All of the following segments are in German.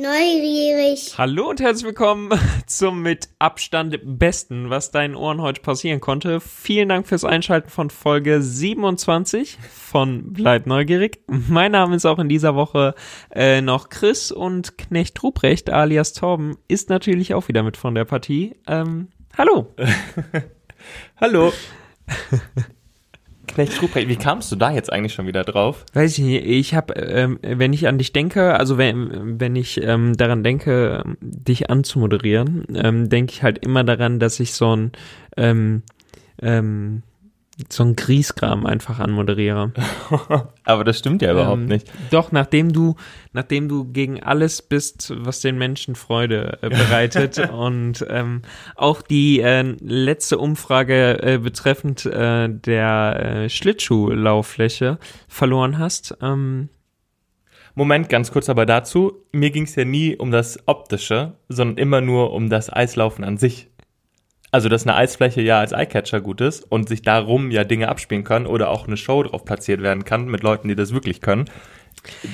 neugierig. Hallo und herzlich willkommen zum mit Abstand besten, was deinen Ohren heute passieren konnte. Vielen Dank fürs Einschalten von Folge 27 von Bleib neugierig. Mein Name ist auch in dieser Woche äh, noch Chris und Knecht Ruprecht alias Torben ist natürlich auch wieder mit von der Partie. Ähm, hallo. hallo. Knecht Ruprecht, wie kamst du da jetzt eigentlich schon wieder drauf? Weiß ich nicht, ich habe, ähm, wenn ich an dich denke, also wenn, wenn ich ähm, daran denke, dich anzumoderieren, ähm, denke ich halt immer daran, dass ich so ein ähm, ähm, so ein Griesgram einfach anmoderiere. Aber das stimmt ja überhaupt ähm, nicht. Doch, nachdem du, nachdem du gegen alles bist, was den Menschen Freude äh, bereitet und ähm, auch die äh, letzte Umfrage äh, betreffend äh, der äh, Schlittschuhlauffläche verloren hast. Ähm, Moment, ganz kurz aber dazu. Mir ging es ja nie um das Optische, sondern immer nur um das Eislaufen an sich also dass eine Eisfläche ja als Eyecatcher gut ist und sich darum ja Dinge abspielen können oder auch eine Show drauf platziert werden kann mit Leuten, die das wirklich können.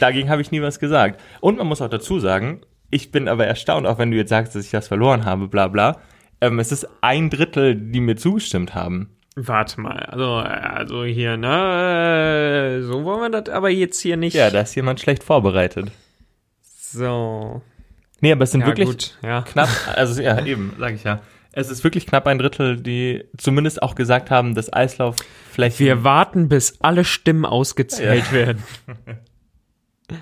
Dagegen habe ich nie was gesagt. Und man muss auch dazu sagen, ich bin aber erstaunt, auch wenn du jetzt sagst, dass ich das verloren habe, bla bla. Ähm, es ist ein Drittel, die mir zugestimmt haben. Warte mal, also, also hier, ne, so wollen wir das aber jetzt hier nicht. Ja, da ist jemand schlecht vorbereitet. So. Nee, aber es sind ja, wirklich gut, ja. knapp, also ja, eben, sag ich ja. Es ist wirklich knapp ein Drittel, die zumindest auch gesagt haben, dass Eislaufflächen. Wir warten, bis alle Stimmen ausgezählt ja. werden.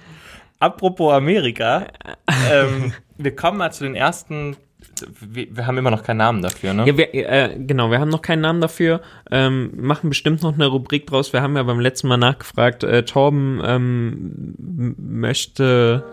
Apropos Amerika, ähm, wir kommen mal zu den ersten. Wir, wir, haben immer noch keinen Namen dafür, ne? Ja, wir, äh, genau, wir haben noch keinen Namen dafür. Ähm, machen bestimmt noch eine Rubrik draus. Wir haben ja beim letzten Mal nachgefragt. Äh, Torben ähm, möchte.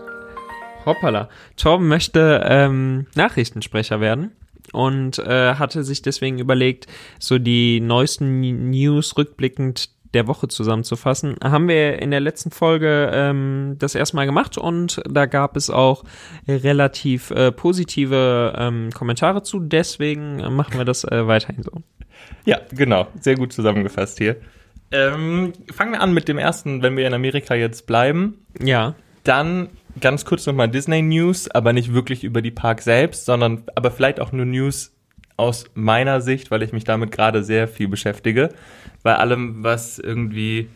Hoppala. Torben möchte ähm, Nachrichtensprecher werden und äh, hatte sich deswegen überlegt, so die neuesten News rückblickend der Woche zusammenzufassen. Haben wir in der letzten Folge ähm, das erstmal gemacht und da gab es auch relativ äh, positive ähm, Kommentare zu. Deswegen machen wir das äh, weiterhin so. Ja, genau. Sehr gut zusammengefasst hier. Ähm, fangen wir an mit dem ersten, wenn wir in Amerika jetzt bleiben. Ja. Dann ganz kurz nochmal Disney News, aber nicht wirklich über die Park selbst, sondern aber vielleicht auch nur News aus meiner Sicht, weil ich mich damit gerade sehr viel beschäftige. Bei allem, was irgendwie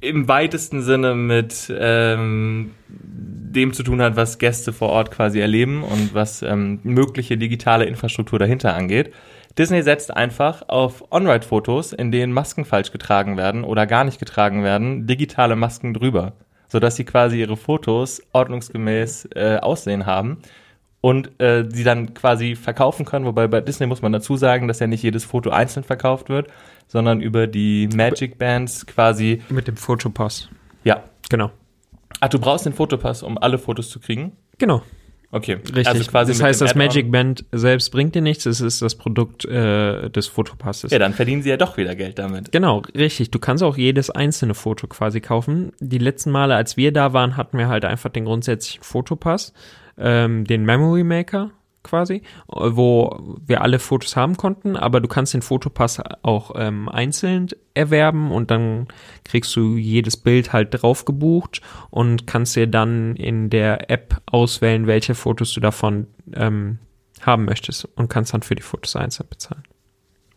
im weitesten Sinne mit ähm, dem zu tun hat, was Gäste vor Ort quasi erleben und was ähm, mögliche digitale Infrastruktur dahinter angeht. Disney setzt einfach auf On-Ride-Fotos, in denen Masken falsch getragen werden oder gar nicht getragen werden, digitale Masken drüber sodass sie quasi ihre Fotos ordnungsgemäß äh, aussehen haben und äh, sie dann quasi verkaufen können. Wobei bei Disney muss man dazu sagen, dass ja nicht jedes Foto einzeln verkauft wird, sondern über die Magic Bands quasi. Mit dem Fotopass. Ja. Genau. Ach, du brauchst den Fotopass, um alle Fotos zu kriegen? Genau. Okay. Richtig. Also quasi das heißt, das Magic Band selbst bringt dir nichts, es ist das Produkt äh, des Fotopasses. Ja, dann verdienen sie ja doch wieder Geld damit. Genau, richtig. Du kannst auch jedes einzelne Foto quasi kaufen. Die letzten Male, als wir da waren, hatten wir halt einfach den grundsätzlichen Fotopass, ähm, den Memory Maker quasi, wo wir alle Fotos haben konnten, aber du kannst den Fotopass auch ähm, einzeln erwerben und dann kriegst du jedes Bild halt drauf gebucht und kannst dir dann in der App auswählen, welche Fotos du davon ähm, haben möchtest und kannst dann für die Fotos einzeln bezahlen.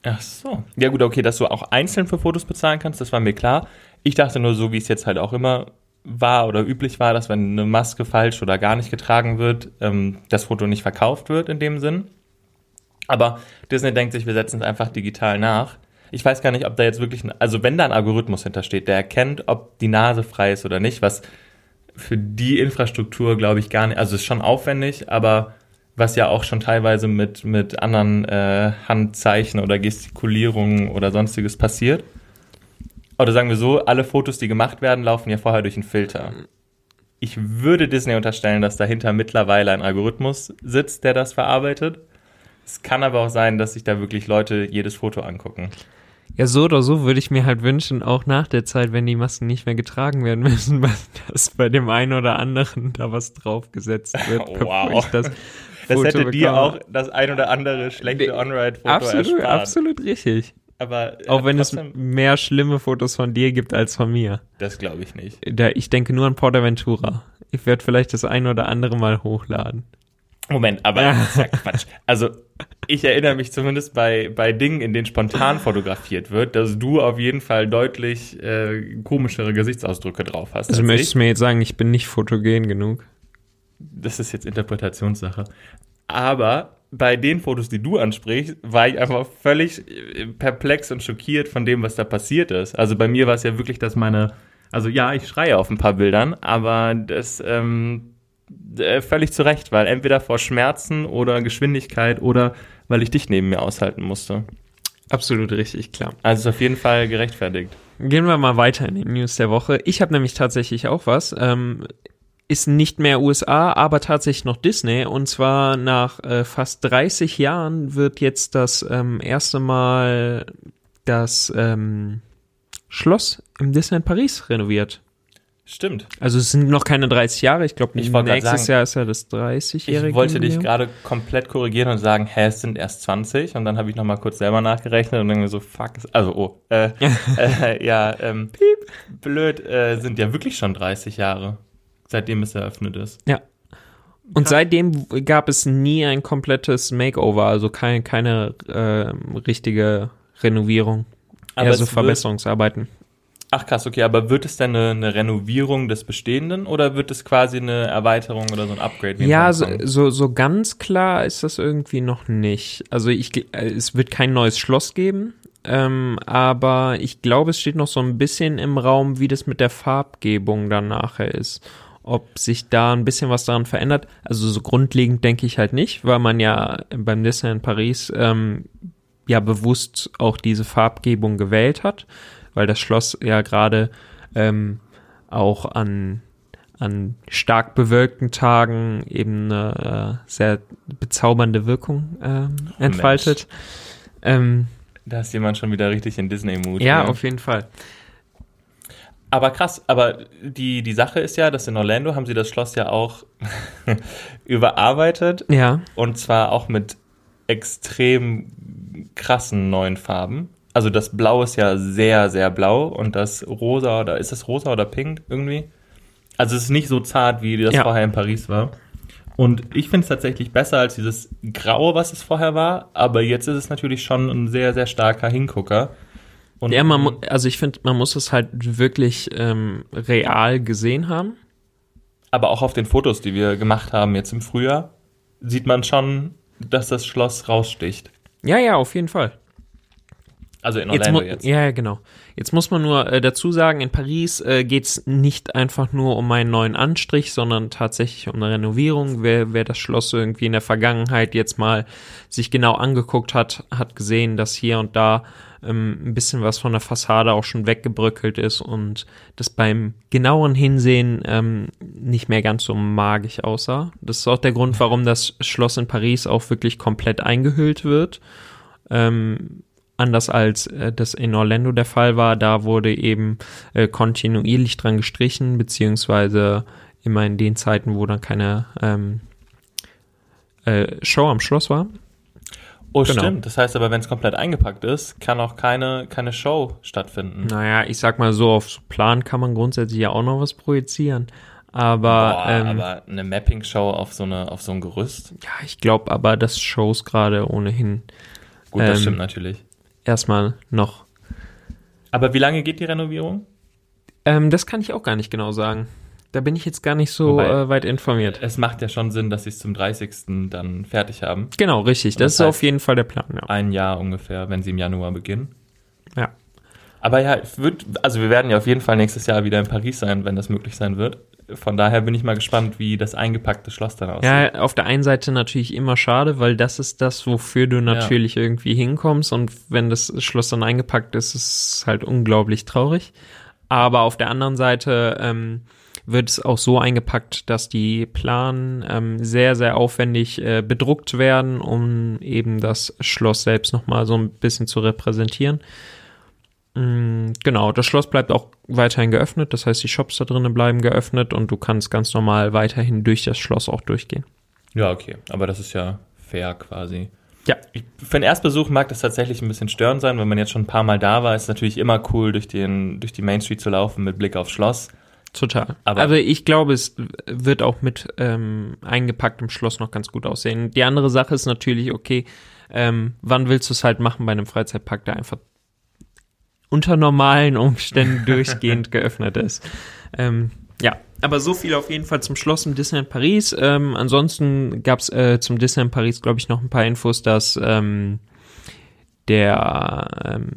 Ach so. Ja gut, okay, dass du auch einzeln für Fotos bezahlen kannst, das war mir klar. Ich dachte nur so, wie es jetzt halt auch immer war oder üblich war, dass wenn eine Maske falsch oder gar nicht getragen wird, ähm, das Foto nicht verkauft wird in dem Sinn. Aber Disney denkt sich, wir setzen es einfach digital nach. Ich weiß gar nicht, ob da jetzt wirklich, ein, also wenn da ein Algorithmus hintersteht, der erkennt, ob die Nase frei ist oder nicht, was für die Infrastruktur, glaube ich, gar nicht, also ist schon aufwendig, aber was ja auch schon teilweise mit, mit anderen äh, Handzeichen oder Gestikulierungen oder sonstiges passiert. Oder sagen wir so, alle Fotos, die gemacht werden, laufen ja vorher durch einen Filter. Ich würde Disney unterstellen, dass dahinter mittlerweile ein Algorithmus sitzt, der das verarbeitet. Es kann aber auch sein, dass sich da wirklich Leute jedes Foto angucken. Ja, so oder so würde ich mir halt wünschen, auch nach der Zeit, wenn die Masken nicht mehr getragen werden müssen, dass bei dem einen oder anderen da was draufgesetzt wird. wow. das, das hätte dir auch das ein oder andere schlechte On-Ride-Foto absolut, erspart. Absolut richtig. Aber äh, Auch wenn es mehr schlimme Fotos von dir gibt als von mir. Das glaube ich nicht. Da, ich denke nur an Portaventura. Ich werde vielleicht das ein oder andere mal hochladen. Moment, aber das ist ja Quatsch. Also, ich erinnere mich zumindest bei, bei Dingen, in denen spontan fotografiert wird, dass du auf jeden Fall deutlich äh, komischere Gesichtsausdrücke drauf hast. Also als möchtest du mir jetzt sagen, ich bin nicht fotogen genug? Das ist jetzt Interpretationssache. Aber bei den Fotos, die du ansprichst, war ich einfach völlig äh, perplex und schockiert von dem, was da passiert ist. Also bei mir war es ja wirklich, dass meine, also ja, ich schreie auf ein paar Bildern, aber das ähm, äh, völlig zu Recht, weil entweder vor Schmerzen oder Geschwindigkeit oder weil ich dich neben mir aushalten musste. Absolut richtig, klar. Also ist auf jeden Fall gerechtfertigt. Gehen wir mal weiter in die News der Woche. Ich habe nämlich tatsächlich auch was. Ähm, ist nicht mehr USA, aber tatsächlich noch Disney. Und zwar nach äh, fast 30 Jahren wird jetzt das ähm, erste Mal das ähm, Schloss im Disneyland Paris renoviert. Stimmt. Also es sind noch keine 30 Jahre. Ich glaube, nächstes sagen, Jahr ist ja das 30-jährige. Ich wollte dich gerade komplett korrigieren und sagen, hä, es sind erst 20 und dann habe ich nochmal kurz selber nachgerechnet und dann so, fuck, also oh, äh, äh, ja, ähm, blöd, äh, sind ja wirklich schon 30 Jahre, seitdem es eröffnet ist. Ja. Und seitdem gab es nie ein komplettes Makeover, also kein, keine äh, richtige Renovierung. Aber eher so Verbesserungsarbeiten. Ach krass, okay, aber wird es denn eine, eine Renovierung des Bestehenden oder wird es quasi eine Erweiterung oder so ein Upgrade? Ja, so, so, so ganz klar ist das irgendwie noch nicht. Also ich, äh, es wird kein neues Schloss geben, ähm, aber ich glaube, es steht noch so ein bisschen im Raum, wie das mit der Farbgebung dann nachher ist. Ob sich da ein bisschen was daran verändert. Also so grundlegend denke ich halt nicht, weil man ja beim Disneyland Paris ähm, ja bewusst auch diese Farbgebung gewählt hat, weil das Schloss ja gerade ähm, auch an, an stark bewölkten Tagen eben eine äh, sehr bezaubernde Wirkung ähm, entfaltet. Ähm, Da ist jemand schon wieder richtig in Disney-Mut. ja, ne? auf jeden Fall. Aber krass, aber die, die Sache ist ja, dass in Orlando haben sie das Schloss ja auch überarbeitet Ja, Und zwar auch mit extrem krassen neuen Farben. Also das Blau ist ja sehr, sehr blau und das Rosa oder ist es rosa oder pink irgendwie? Also es ist nicht so zart, wie das Ja. vorher in Paris war. Und ich finde es tatsächlich besser als dieses Graue, was es vorher war. Aber jetzt ist es natürlich schon ein sehr, sehr starker Hingucker. Und ja man, mu- also ich finde, man muss es halt wirklich ähm, real gesehen haben. aber auch auf den Fotos, die wir gemacht haben jetzt im Frühjahr, sieht man schon, dass das Schloss raussticht. Ja, ja, auf jeden Fall. Also in Jetzt Orlando mu- jetzt. Ja, genau. Jetzt muss man nur äh, dazu sagen, in Paris äh, geht's nicht einfach nur um einen neuen Anstrich, sondern tatsächlich um eine Renovierung. Wer, wer das Schloss irgendwie in der Vergangenheit jetzt mal sich genau angeguckt hat, hat gesehen, dass hier und da ähm, ein bisschen was von der Fassade auch schon weggebröckelt ist und das beim genaueren Hinsehen ähm, nicht mehr ganz so magisch aussah. Das ist auch der Grund, warum das Schloss in Paris auch wirklich komplett eingehüllt wird. Ähm, anders als äh, das in Orlando der Fall war, da wurde eben äh, kontinuierlich dran gestrichen, beziehungsweise immer in den Zeiten, wo dann keine ähm, äh, Show am Schloss war. Oh, Genau. stimmt. Das heißt aber, wenn es komplett eingepackt ist, kann auch keine, keine Show stattfinden. Naja, ich sag mal so, auf Plan kann man grundsätzlich ja auch noch was projizieren. Aber, Boah, ähm, aber eine Mapping-Show auf so eine, auf so ein Gerüst. ja, ich glaube aber, dass Shows gerade ohnehin Gut, das Ähm, stimmt natürlich. erstmal noch. Aber wie lange geht die Renovierung? Ähm, das kann ich auch gar nicht genau sagen. Da bin ich jetzt gar nicht so äh, weit informiert. Es macht ja schon Sinn, dass sie es zum 30. dann fertig haben. Genau, richtig. Das, Das ist auf jeden Fall der Plan, ja. Ein Jahr ungefähr, wenn sie im Januar beginnen. Ja. Aber ja, wird, also wir werden ja auf jeden Fall nächstes Jahr wieder in Paris sein, wenn das möglich sein wird. Von daher bin ich mal gespannt, wie das eingepackte Schloss dann aussieht. Ja, auf der einen Seite natürlich immer schade, weil das ist das, wofür du natürlich irgendwie hinkommst und wenn das Schloss dann eingepackt ist, ist es halt unglaublich traurig. Aber auf der anderen Seite ähm, wird es auch so eingepackt, dass die Planen ähm, sehr, sehr aufwendig äh, bedruckt werden, um eben das Schloss selbst nochmal so ein bisschen zu repräsentieren. Mm, Genau, das Schloss bleibt auch weiterhin geöffnet, das heißt, die Shops da drinnen bleiben geöffnet und du kannst ganz normal weiterhin durch das Schloss auch durchgehen. Ja, okay. Aber das ist ja fair quasi. Ja. Für den Erstbesuch mag das tatsächlich ein bisschen störend sein, wenn man jetzt schon ein paar Mal da war. Ist es natürlich immer cool, durch, den, durch die Main Street zu laufen mit Blick aufs Schloss. Total. Aber- Aber, ich glaube, es wird auch mit ähm, eingepacktem Schloss noch ganz gut aussehen. Die andere Sache ist natürlich, okay, ähm, wann willst du es halt machen bei einem Freizeitpark, der einfach unter normalen Umständen durchgehend geöffnet ist. Ähm, ja, aber so viel auf jeden Fall zum Schloss im Disneyland Paris. Ähm, ansonsten gab es äh, zum Disneyland Paris, glaube ich, noch ein paar Infos, dass ähm, der ähm,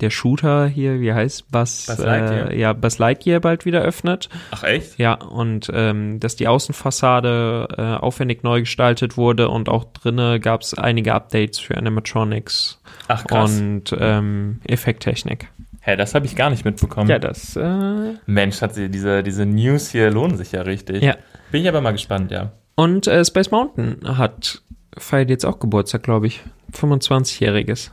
der Shooter hier, wie heißt Buzz, Buzz Lightyear. Äh, ja, Buzz Lightyear bald wieder öffnet. Ach echt? Ja, und ähm, dass die Außenfassade äh, aufwendig neu gestaltet wurde und auch drinne gab es einige Updates für Animatronics Ach krass. und ähm, Effekttechnik. Hä, das habe ich gar nicht mitbekommen. Ja, das äh, Mensch, hat sie, diese, diese News hier lohnen sich ja richtig. Ja. Bin ich aber mal gespannt, ja. Und äh, Space Mountain hat feiert jetzt auch Geburtstag, glaube ich. 25-jähriges.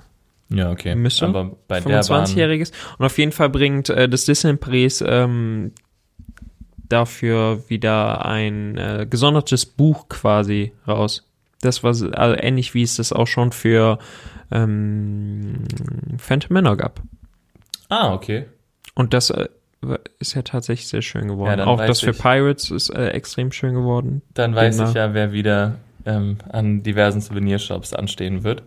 Ja, okay. Müsste. Aber bei der Bahn, 25-jähriges. Und auf jeden Fall bringt äh, das Disneyland Paris ähm, dafür wieder ein äh, gesondertes Buch quasi raus. Das war also ähnlich wie es das auch schon für ähm, Phantom Manor gab. Ah, okay. Und das äh, ist ja tatsächlich sehr schön geworden. Ja, auch das für ich. Pirates ist äh, extrem schön geworden. Dann weiß ich ja, wer wieder ähm, an diversen Souvenirshops anstehen wird.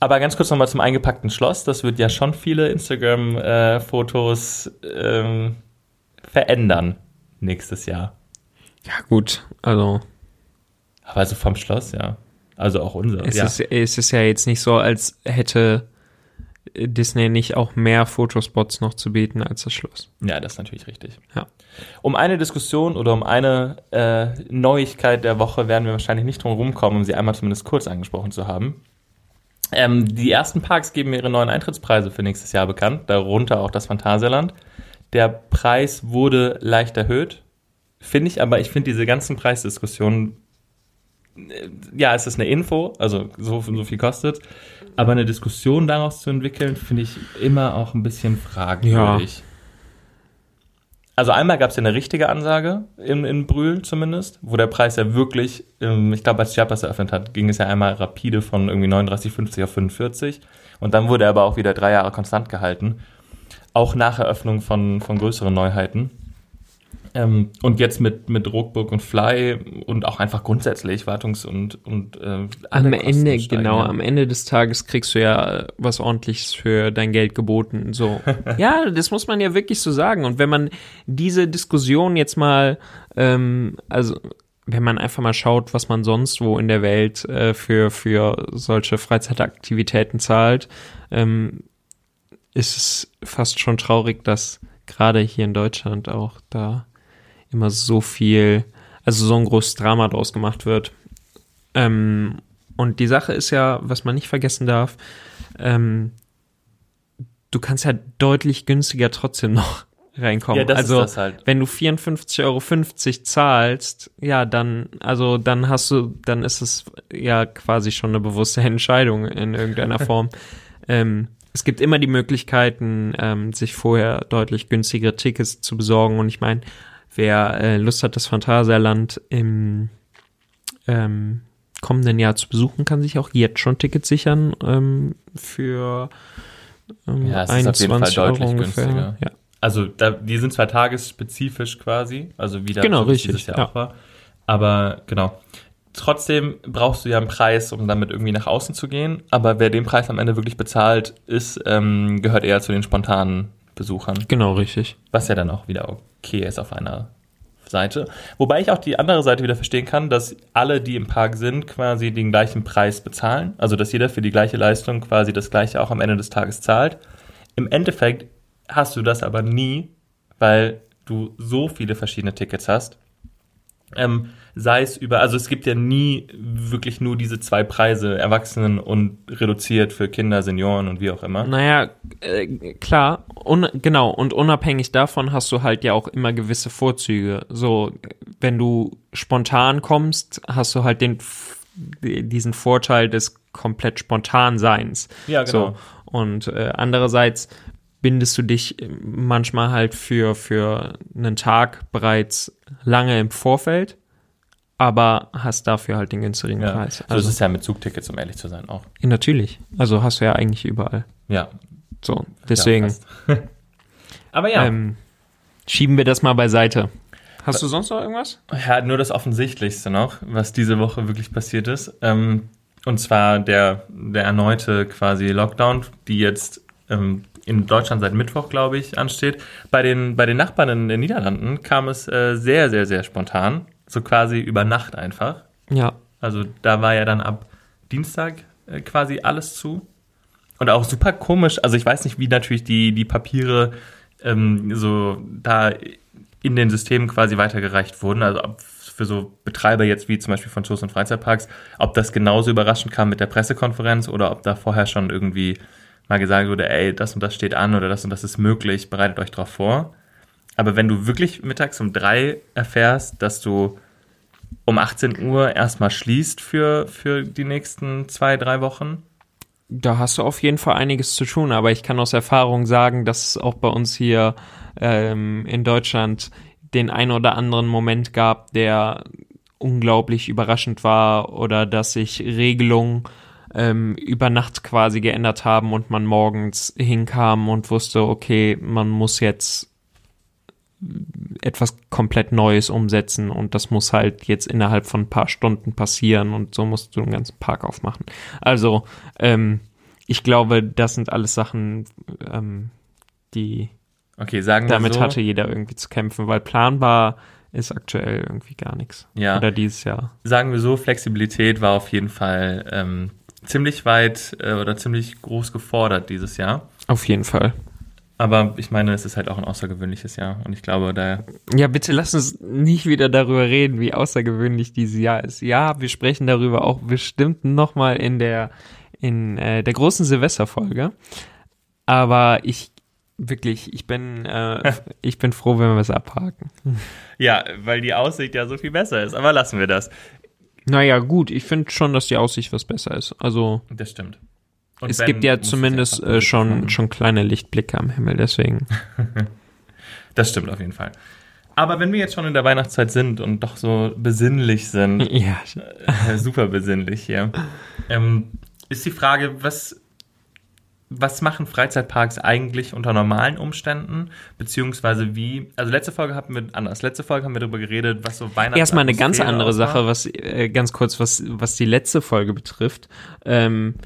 Aber ganz kurz nochmal zum eingepackten Schloss. Das wird ja schon viele Instagram-Fotos ähm, verändern nächstes Jahr. Ja, gut. Also Aber also vom Schloss, ja. Also auch unser. es, ja. ist, es ist ja jetzt nicht so, als hätte Disney nicht auch mehr Fotospots noch zu bieten als das Schloss. ja, das ist natürlich richtig. Ja. Um eine Diskussion oder um eine äh, Neuigkeit der Woche werden wir wahrscheinlich nicht drum rumkommen, um sie einmal zumindest kurz angesprochen zu haben. Ähm, die ersten Parks geben ihre neuen Eintrittspreise für nächstes Jahr bekannt, darunter auch das Phantasialand. Der Preis wurde leicht erhöht, finde ich, aber ich finde diese ganzen Preisdiskussionen, äh, ja, es ist eine Info, also so, so viel kostet, aber eine Diskussion daraus zu entwickeln, finde ich immer auch ein bisschen fragwürdig. Also einmal gab es ja eine richtige Ansage in, in Brühl zumindest, wo der Preis ja wirklich, ähm, ich glaube, als Chiapas eröffnet hat, ging es ja einmal rapide von irgendwie 39,50 auf 45 und dann wurde er aber auch wieder drei Jahre konstant gehalten, auch nach Eröffnung von, von größeren Neuheiten. Ähm, und jetzt mit, mit Ruckburg und Fly und auch einfach grundsätzlich Wartungs- und, und äh, Am Ende, steigen, genau, ja. am Ende des Tages kriegst du ja äh, was ordentliches für dein Geld geboten. So. ja, das muss man ja wirklich so sagen. Und wenn man diese Diskussion jetzt mal, ähm, also wenn man einfach mal schaut, was man sonst wo in der Welt äh, für, für solche Freizeitaktivitäten zahlt, ähm, ist es fast schon traurig, dass gerade hier in Deutschland auch da immer so viel, also so ein großes Drama draus gemacht wird. Ähm, und die Sache ist ja, was man nicht vergessen darf, ähm, du kannst ja deutlich günstiger trotzdem noch reinkommen. Ja, das also, ist das halt. wenn du 54,50 Euro zahlst, ja, dann, also dann hast du, dann ist es ja quasi schon eine bewusste Entscheidung in irgendeiner Form. ähm, es gibt immer die Möglichkeiten, ähm, sich vorher deutlich günstigere Tickets zu besorgen. Und ich meine, wer äh, Lust hat, das Phantasialand im ähm, kommenden Jahr zu besuchen, kann sich auch jetzt schon Tickets sichern ähm, für ähm, Ja, es ist auf jeden Fall 21 Euro deutlich ungefähr. günstiger. Ja. Also da, die sind zwar tagesspezifisch quasi, also Genau, wie es richtig, dieses Jahr ja. auch war. Aber genau. Trotzdem brauchst du ja einen Preis, um damit irgendwie nach außen zu gehen. Aber wer den Preis am Ende wirklich bezahlt, ist, ähm, gehört eher zu den spontanen Besuchern. Genau, richtig. Was ja dann auch wieder okay ist auf einer Seite. Wobei ich auch die andere Seite wieder verstehen kann, dass alle, die im Park sind, quasi den gleichen Preis bezahlen. Also dass jeder für die gleiche Leistung quasi das gleiche auch am Ende des Tages zahlt. Im Endeffekt hast du das aber nie, weil du so viele verschiedene Tickets hast. Ähm, sei es über, also es gibt ja nie wirklich nur diese zwei Preise, Erwachsenen und reduziert für Kinder, Senioren und wie auch immer. Naja, äh, klar, un genau, und unabhängig davon hast du halt ja auch immer gewisse Vorzüge. So, wenn du spontan kommst, hast du halt den, diesen Vorteil des komplett spontan Seins. Ja, genau. So, und äh, andererseits bindest du dich manchmal halt für, für einen Tag bereits lange im Vorfeld aber hast dafür halt den günstigen Ja. Preis. So Also ist es ja mit Zugtickets, um ehrlich zu sein, auch. ja, natürlich. Also hast du ja eigentlich überall. Ja. So, deswegen Ja. Aber ja, ähm, schieben wir das mal beiseite. Hast du sonst noch irgendwas? ja, nur das Offensichtlichste noch, was diese Woche wirklich passiert ist. Ähm, und zwar der, der erneute quasi Lockdown, die jetzt ähm, in Deutschland seit Mittwoch, glaube ich, ansteht. Bei den, bei den Nachbarn in den Niederlanden kam es äh, sehr, sehr, sehr spontan. So quasi über Nacht einfach. Ja. Also da war ja dann ab Dienstag äh, quasi alles zu. Und auch super komisch. Also ich weiß nicht, wie natürlich die, die Papiere ähm, so da in den Systemen quasi weitergereicht wurden. Also ob für so Betreiber jetzt wie zum Beispiel von Shows und Freizeitparks, ob das genauso überraschend kam mit der Pressekonferenz oder ob da vorher schon irgendwie mal gesagt wurde, ey, das und das steht an oder das und das ist möglich, bereitet euch drauf vor. Aber wenn du wirklich mittags um drei erfährst, dass du um 18 Uhr erstmal schließt für, für die nächsten zwei, drei Wochen. Da hast du auf jeden Fall einiges zu tun, aber ich kann aus Erfahrung sagen, dass es auch bei uns hier ähm, in Deutschland den ein oder anderen Moment gab, der unglaublich überraschend war oder dass sich Regelungen ähm, über Nacht quasi geändert haben und man morgens hinkam und wusste, okay, man muss jetzt etwas komplett Neues umsetzen und das muss halt jetzt innerhalb von ein paar Stunden passieren und so musst du den ganzen Park aufmachen. Also, ähm, ich glaube, das sind alles Sachen, ähm, die Okay, sagen damit so. hatte jeder irgendwie zu kämpfen, weil planbar ist aktuell irgendwie gar nichts. Ja. Oder dieses Jahr. sagen wir so, Flexibilität war auf jeden Fall ähm, ziemlich weit äh, oder ziemlich groß gefordert dieses Jahr. Auf jeden Fall. Aber ich meine, es ist halt auch ein außergewöhnliches Jahr und ich glaube, da Ja, bitte lass uns nicht wieder darüber reden, wie außergewöhnlich dieses Jahr ist. Ja, wir sprechen darüber auch bestimmt nochmal in der, in äh, der großen Silvesterfolge. Aber ich, wirklich, ich bin, äh, ich bin froh, wenn wir es abhaken. ja, weil die Aussicht ja so viel besser ist. Aber lassen wir das. Naja, gut, ich finde schon, dass die Aussicht was besser ist. Also, Das stimmt. Und es gibt ja zumindest äh, schon, machen. schon kleine Lichtblicke am Himmel, deswegen. Das stimmt auf jeden Fall. Aber wenn wir jetzt schon in der Weihnachtszeit sind und doch so besinnlich sind, Ja, äh, super besinnlich hier, ähm, ist die Frage, was, was machen Freizeitparks eigentlich unter normalen Umständen? Beziehungsweise wie, also letzte Folge hatten wir anders. Letzte Folge haben wir darüber geredet, was so Weihnachten Erstmal eine ganz andere Sache, was äh, ganz kurz, was, was die letzte Folge betrifft. Ähm,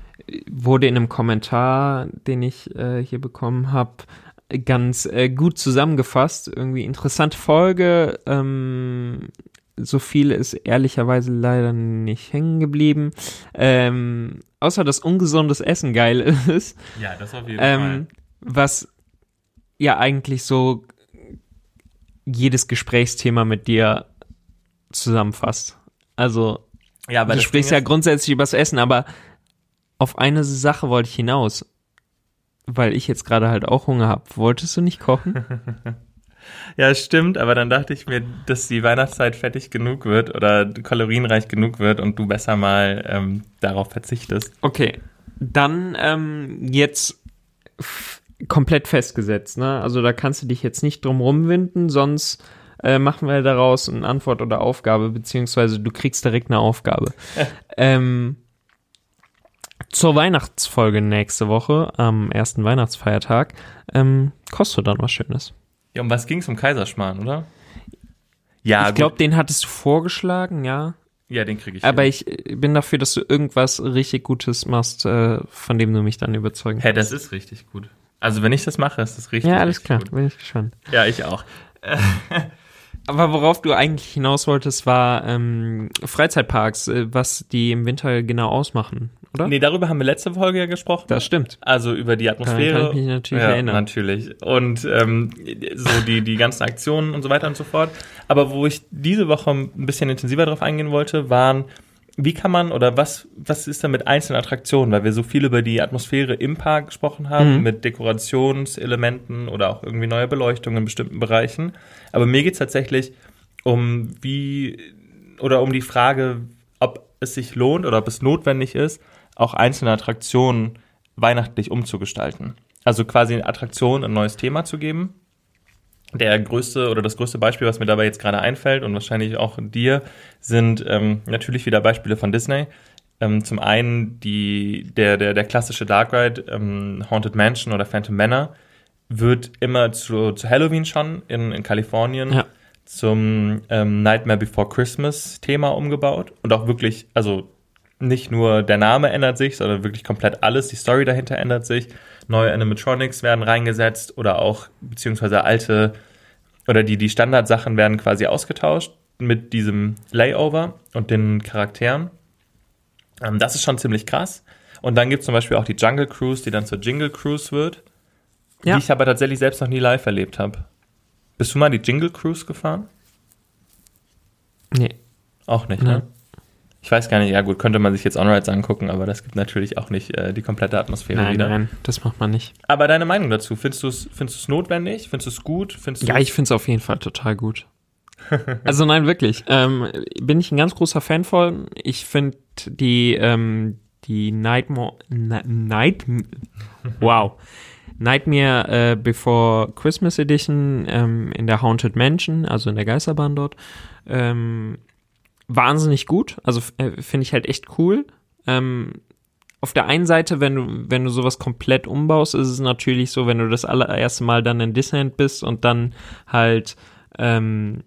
wurde in einem Kommentar, den ich äh, hier bekommen habe, ganz äh, gut zusammengefasst. Irgendwie interessante Folge. Ähm, so viel ist ehrlicherweise leider nicht hängen geblieben. Ähm, außer dass ungesundes Essen geil ist. Ja, das auf jeden Ähm, was ja eigentlich so jedes Gesprächsthema mit dir zusammenfasst. Also, Fall. Ja, aber du sprichst ja grundsätzlich übers Essen, aber auf eine Sache wollte ich hinaus. Weil ich jetzt gerade halt auch Hunger habe. Wolltest du nicht kochen? Ja, stimmt, aber dann dachte ich mir, dass die Weihnachtszeit fettig genug wird oder kalorienreich genug wird und du besser mal ähm, darauf verzichtest. Okay, dann ähm, jetzt komplett festgesetzt, ne? Also da kannst du dich jetzt nicht drum rumwinden, sonst äh, machen wir daraus eine Antwort oder Aufgabe, beziehungsweise du kriegst direkt eine Aufgabe. ähm, zur Weihnachtsfolge nächste Woche, am ersten Weihnachtsfeiertag, ähm, kostet du dann was Schönes. Ja, um was ging es? Um Kaiserschmarrn, oder? Ja, ich glaube, gut. den hattest du vorgeschlagen, ja. Ja, den kriege ich. Aber hin. ich äh, bin dafür, dass du irgendwas richtig Gutes machst, äh, von dem du mich dann überzeugen Hä, das ist richtig gut. Also wenn ich das mache, ist das richtig. Ja, alles richtig klar, Gut. bin ich gespannt. Ja, ich auch. Aber worauf du eigentlich hinaus wolltest, war ähm, Freizeitparks, äh, was die im Winter genau ausmachen, oder? Nee, darüber haben wir letzte Folge ja gesprochen. Das stimmt. Also über die Atmosphäre. kann ich mich natürlich ja, erinnern. Natürlich. Und ähm, so die, die ganzen Aktionen und so weiter und so fort. Aber wo ich diese Woche ein bisschen intensiver drauf eingehen wollte, waren, wie kann man oder was, was ist da mit einzelnen Attraktionen? Weil wir so viel über die Atmosphäre im Park gesprochen haben, Mhm. mit Dekorationselementen oder auch irgendwie neue Beleuchtung in bestimmten Bereichen. Aber mir geht's tatsächlich um wie oder um die Frage, ob es sich lohnt oder ob es notwendig ist, auch einzelne Attraktionen weihnachtlich umzugestalten. Also quasi Attraktionen ein neues Thema zu geben. Der größte oder das größte Beispiel, was mir dabei jetzt gerade einfällt und wahrscheinlich auch dir, sind ähm, natürlich wieder Beispiele von Disney. Ähm, zum einen die, der, der, der klassische Dark Ride, ähm, Haunted Mansion oder Phantom Manor, wird immer zu, zu Halloween schon in, in Kalifornien Ja. zum ähm, Nightmare Before Christmas Thema umgebaut und auch wirklich, also nicht nur der Name ändert sich, sondern wirklich komplett alles. Die Story dahinter ändert sich. Neue Animatronics werden reingesetzt oder auch, beziehungsweise alte oder die, die Standardsachen werden quasi ausgetauscht mit diesem Layover und den Charakteren. Ähm, das ist schon ziemlich krass. Und dann gibt es zum Beispiel auch die Jungle Cruise, die dann zur Jingle Cruise wird, Ja. die ich aber tatsächlich selbst noch nie live erlebt habe. Bist du mal die Jingle Cruise gefahren? Nee. Auch nicht, ne? Ich weiß gar nicht, ja gut, könnte man sich jetzt On-Rides angucken, aber das gibt natürlich auch nicht äh, die komplette Atmosphäre Nein, wieder. nein, das macht man nicht. Aber deine Meinung dazu, findest du es findest du's notwendig? Findest du es gut? Findest Ja, ich finde es auf jeden Fall total gut. Also nein, wirklich. Ähm, bin ich ein ganz großer Fan von. Ich finde die, ähm, die Nightmare, Na- Night, wow. Nightmare äh, Before Christmas Edition ähm, in der Haunted Mansion, also in der Geisterbahn dort, ähm, wahnsinnig gut. Also äh, finde ich halt echt cool. Ähm, auf der einen Seite, wenn du, wenn du sowas komplett umbaust, ist es natürlich so, wenn du das allererste Mal dann in Disneyland bist und dann halt ähm,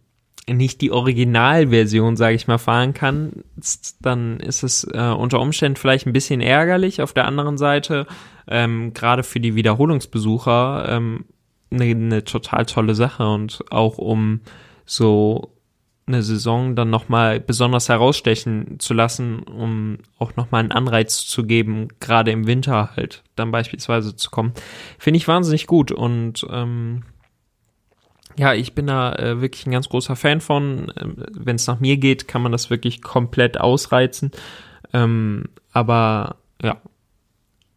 nicht die Originalversion, sage ich mal, fahren kannst, dann ist es äh, unter Umständen vielleicht ein bisschen ärgerlich. Auf der anderen Seite, ähm, gerade für die Wiederholungsbesucher, ähm, eine, eine total tolle Sache und auch um so eine Saison dann nochmal besonders herausstechen zu lassen, um auch nochmal einen Anreiz zu geben, gerade im Winter halt dann beispielsweise zu kommen. Finde ich wahnsinnig gut und ähm, ja, ich bin da äh, wirklich ein ganz großer Fan von. Ähm, Wenn es nach mir geht, kann man das wirklich komplett ausreizen. Ähm, aber ja,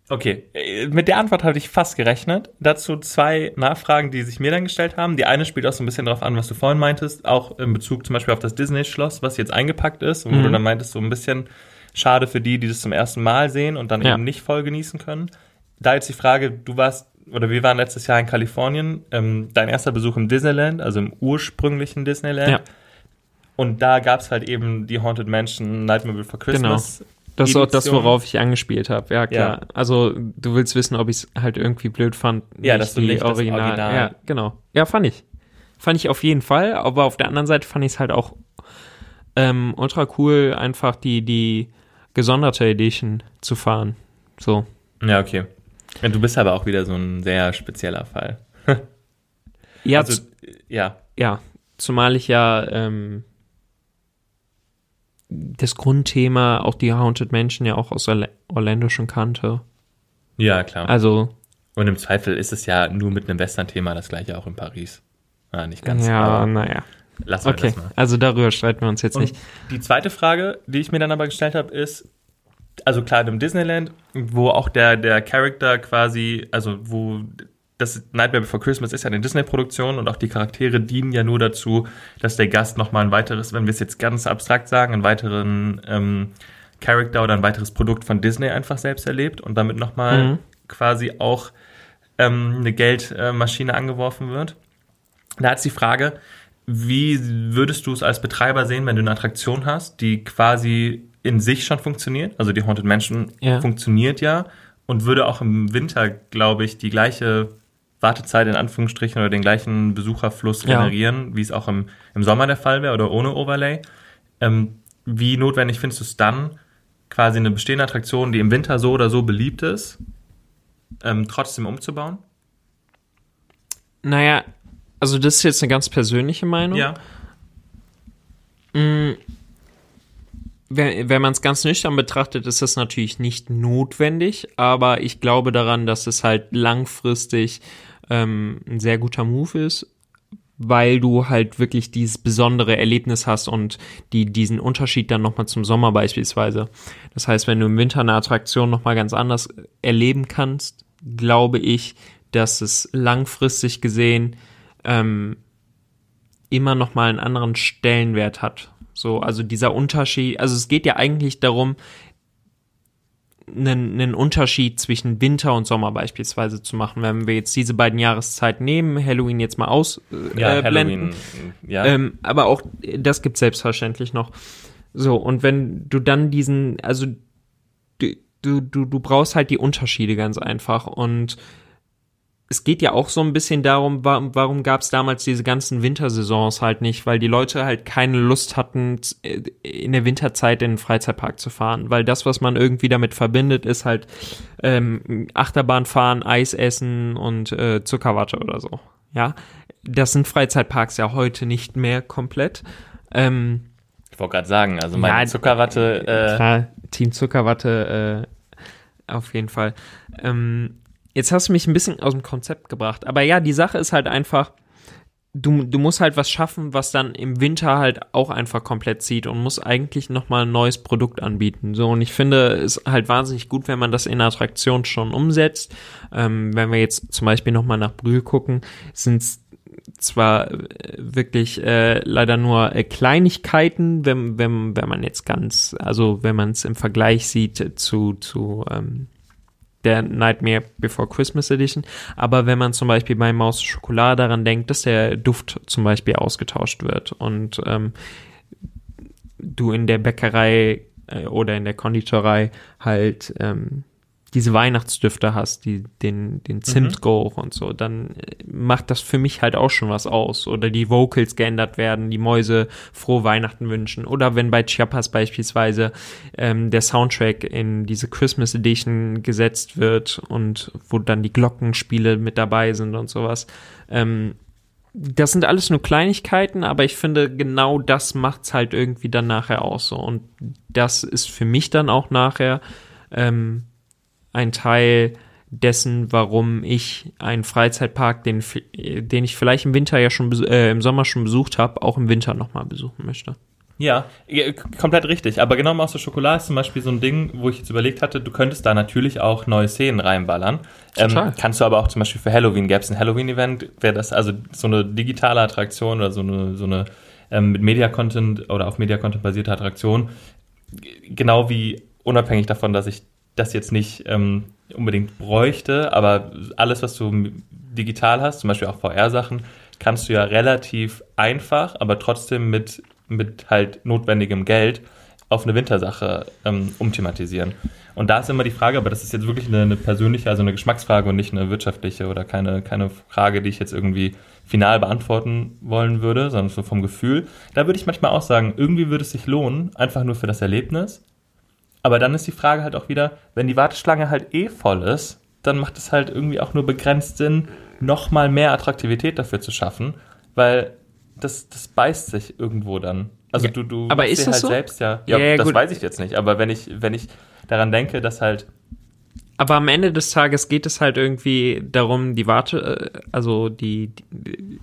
Okay, äh, mit der Antwort hatte ich fast gerechnet. Dazu zwei Nachfragen, die sich mir dann gestellt haben. Die eine spielt auch so ein bisschen darauf an, was du vorhin meintest, auch in Bezug zum Beispiel auf das Disney-Schloss, was jetzt eingepackt ist, und wo Mhm. du dann meintest, so ein bisschen schade für die, die das zum ersten Mal sehen und dann Ja. eben nicht voll genießen können. Da jetzt die Frage, du warst, oder wir waren letztes Jahr in Kalifornien, ähm, dein erster Besuch im Disneyland, also im ursprünglichen Disneyland. Ja. Und da gab es halt eben die Haunted Mansion Nightmare Before Christmas. Das ist auch das, worauf ich angespielt habe. Ja, klar. Ja. Also du willst wissen, ob ich es halt irgendwie blöd fand. Ja, dass du nicht das Original- Ja, genau. Ja, fand ich. Fand ich auf jeden Fall. Aber auf der anderen Seite fand ich es halt auch ähm, ultra cool, einfach die, die gesonderte Edition zu fahren. So. Ja, okay. Ja, du bist aber auch wieder so ein sehr spezieller Fall. Ja, Also, ja. ja, zumal ich ja ähm, das Grundthema, auch die Haunted Mansion ja auch aus Orla- Orlando schon kannte. Ja, klar. Also, Und im Zweifel ist es ja nur mit einem Western-Thema das gleiche auch in Paris. Ah, nicht ganz. ja, naja. wir Okay, das mal. also darüber streiten wir uns jetzt Und nicht. die zweite Frage, die ich mir dann aber gestellt habe, ist, also klar, in einem Disneyland, wo auch der, der Charakter quasi, also wo das Nightmare Before Christmas ist ja eine Disney-Produktion und auch die Charaktere dienen ja nur dazu, dass der Gast nochmal ein weiteres, wenn wir es jetzt ganz abstrakt sagen, einen weiteren ähm, Charakter oder ein weiteres Produkt von Disney einfach selbst erlebt und damit nochmal Mhm. quasi auch ähm, eine Geldmaschine angeworfen wird. Da ist die Frage, wie würdest du es als Betreiber sehen, wenn du eine Attraktion hast, die quasi in sich schon funktioniert? Also die Haunted Mansion Ja. funktioniert ja und würde auch im Winter, glaube ich, die gleiche Wartezeit in Anführungsstrichen oder den gleichen Besucherfluss Ja. generieren, wie es auch im, im Sommer der Fall wäre oder ohne Overlay. Ähm, wie notwendig findest du es dann, quasi eine bestehende Attraktion, die im Winter so oder so beliebt ist, ähm, trotzdem umzubauen? Naja, also das ist jetzt eine ganz persönliche Meinung. Ja. Wenn, wenn man es ganz nüchtern betrachtet, ist das natürlich nicht notwendig, aber ich glaube daran, dass es halt langfristig ähm, ein sehr guter Move ist, weil du halt wirklich dieses besondere Erlebnis hast und die diesen Unterschied dann nochmal zum Sommer beispielsweise. Das heißt, wenn du im Winter eine Attraktion nochmal ganz anders erleben kannst, glaube ich, dass es langfristig gesehen ähm, immer noch mal einen anderen Stellenwert hat. So, also dieser Unterschied, also es geht ja eigentlich darum, einen, einen Unterschied zwischen Winter und Sommer beispielsweise zu machen. Wenn wir jetzt diese beiden Jahreszeiten nehmen, Halloween jetzt mal ausblenden. Äh, Ja. Halloween, ja. Ähm, aber auch das gibt selbstverständlich noch. So, und wenn du dann diesen, also du, du, du, du brauchst halt die Unterschiede ganz einfach. Und es geht ja auch so ein bisschen darum, warum, warum gab es damals diese ganzen Wintersaisons halt nicht, weil die Leute halt keine Lust hatten, äh, in der Winterzeit in den Freizeitpark zu fahren. Weil das, was man irgendwie damit verbindet, ist halt ähm, Achterbahn fahren, Eis essen und äh, Zuckerwatte oder so. Ja, das sind Freizeitparks ja heute nicht mehr komplett. Ähm, ich wollte gerade sagen, also meine Ja, Zuckerwatte, äh, Klar, Team Zuckerwatte äh, auf jeden Fall. Ähm, jetzt hast du mich ein bisschen aus dem Konzept gebracht. Aber ja, die Sache ist halt einfach, du, du musst halt was schaffen, was dann im Winter halt auch einfach komplett zieht und muss eigentlich nochmal ein neues Produkt anbieten. So, und ich finde es halt wahnsinnig gut, wenn man das in Attraktion schon umsetzt. Ähm, wenn wir jetzt zum Beispiel nochmal nach Brühl gucken, sind es zwar äh, wirklich äh, leider nur äh, Kleinigkeiten, wenn, wenn, wenn man jetzt ganz, also wenn man es im Vergleich sieht zu, zu ähm, der Nightmare Before Christmas Edition. Aber wenn man zum Beispiel bei Maus Schokolade daran denkt, dass der Duft zum Beispiel ausgetauscht wird und ähm, du in der Bäckerei äh, oder in der Konditorei halt ähm, diese Weihnachtsdüfte hast, die, den, den Zimtgeruch und so, dann äh, macht das für mich halt auch schon was aus. Oder die Vocals geändert werden, die Mäuse frohe Weihnachten wünschen. Oder wenn bei Chiapas beispielsweise ähm, der Soundtrack in diese Christmas Edition gesetzt wird und wo dann die Glockenspiele mit dabei sind und sowas. Ähm, das sind alles nur Kleinigkeiten, aber ich finde, genau das macht's halt irgendwie dann nachher aus so. Und das ist für mich dann auch nachher ähm, ein Teil dessen, warum ich einen Freizeitpark, den, den ich vielleicht im Winter ja schon, äh, im Sommer schon besucht habe, auch im Winter nochmal besuchen möchte. Ja, komplett richtig. Aber genau Maus der Schokolade ist zum Beispiel so ein Ding, wo ich jetzt überlegt hatte, du könntest da natürlich auch neue Szenen reinballern. Total. Ähm, kannst du aber auch zum Beispiel für Halloween, gäbe es ein Halloween-Event, wäre das also so eine digitale Attraktion oder so eine, so eine ähm, mit Media-Content oder auf Media-Content basierte Attraktion. Genau wie unabhängig davon, dass ich das jetzt nicht ähm, unbedingt bräuchte, aber alles, was du digital hast, zum Beispiel auch VR-Sachen, kannst du ja relativ einfach, aber trotzdem mit, mit halt notwendigem Geld auf eine Wintersache ähm, umthematisieren. Und da ist immer die Frage, aber das ist jetzt wirklich eine, eine persönliche, also eine Geschmacksfrage und nicht eine wirtschaftliche oder keine, keine Frage, die ich jetzt irgendwie final beantworten wollen würde, sondern so vom Gefühl. Da würde ich manchmal auch sagen, irgendwie würde es sich lohnen, einfach nur für das Erlebnis. Aber dann ist die Frage halt auch wieder, wenn die Warteschlange halt eh voll ist, dann macht es halt irgendwie auch nur begrenzt Sinn, nochmal mehr Attraktivität dafür zu schaffen, weil das, das beißt sich irgendwo dann. Also Ja, du, du aber ist das halt so? selbst ja. Ja, Ja, ja, das gut. weiß ich jetzt nicht. Aber wenn ich, wenn ich daran denke, dass halt Aber am Ende des Tages geht es halt irgendwie darum, die Warte, äh, also die, die,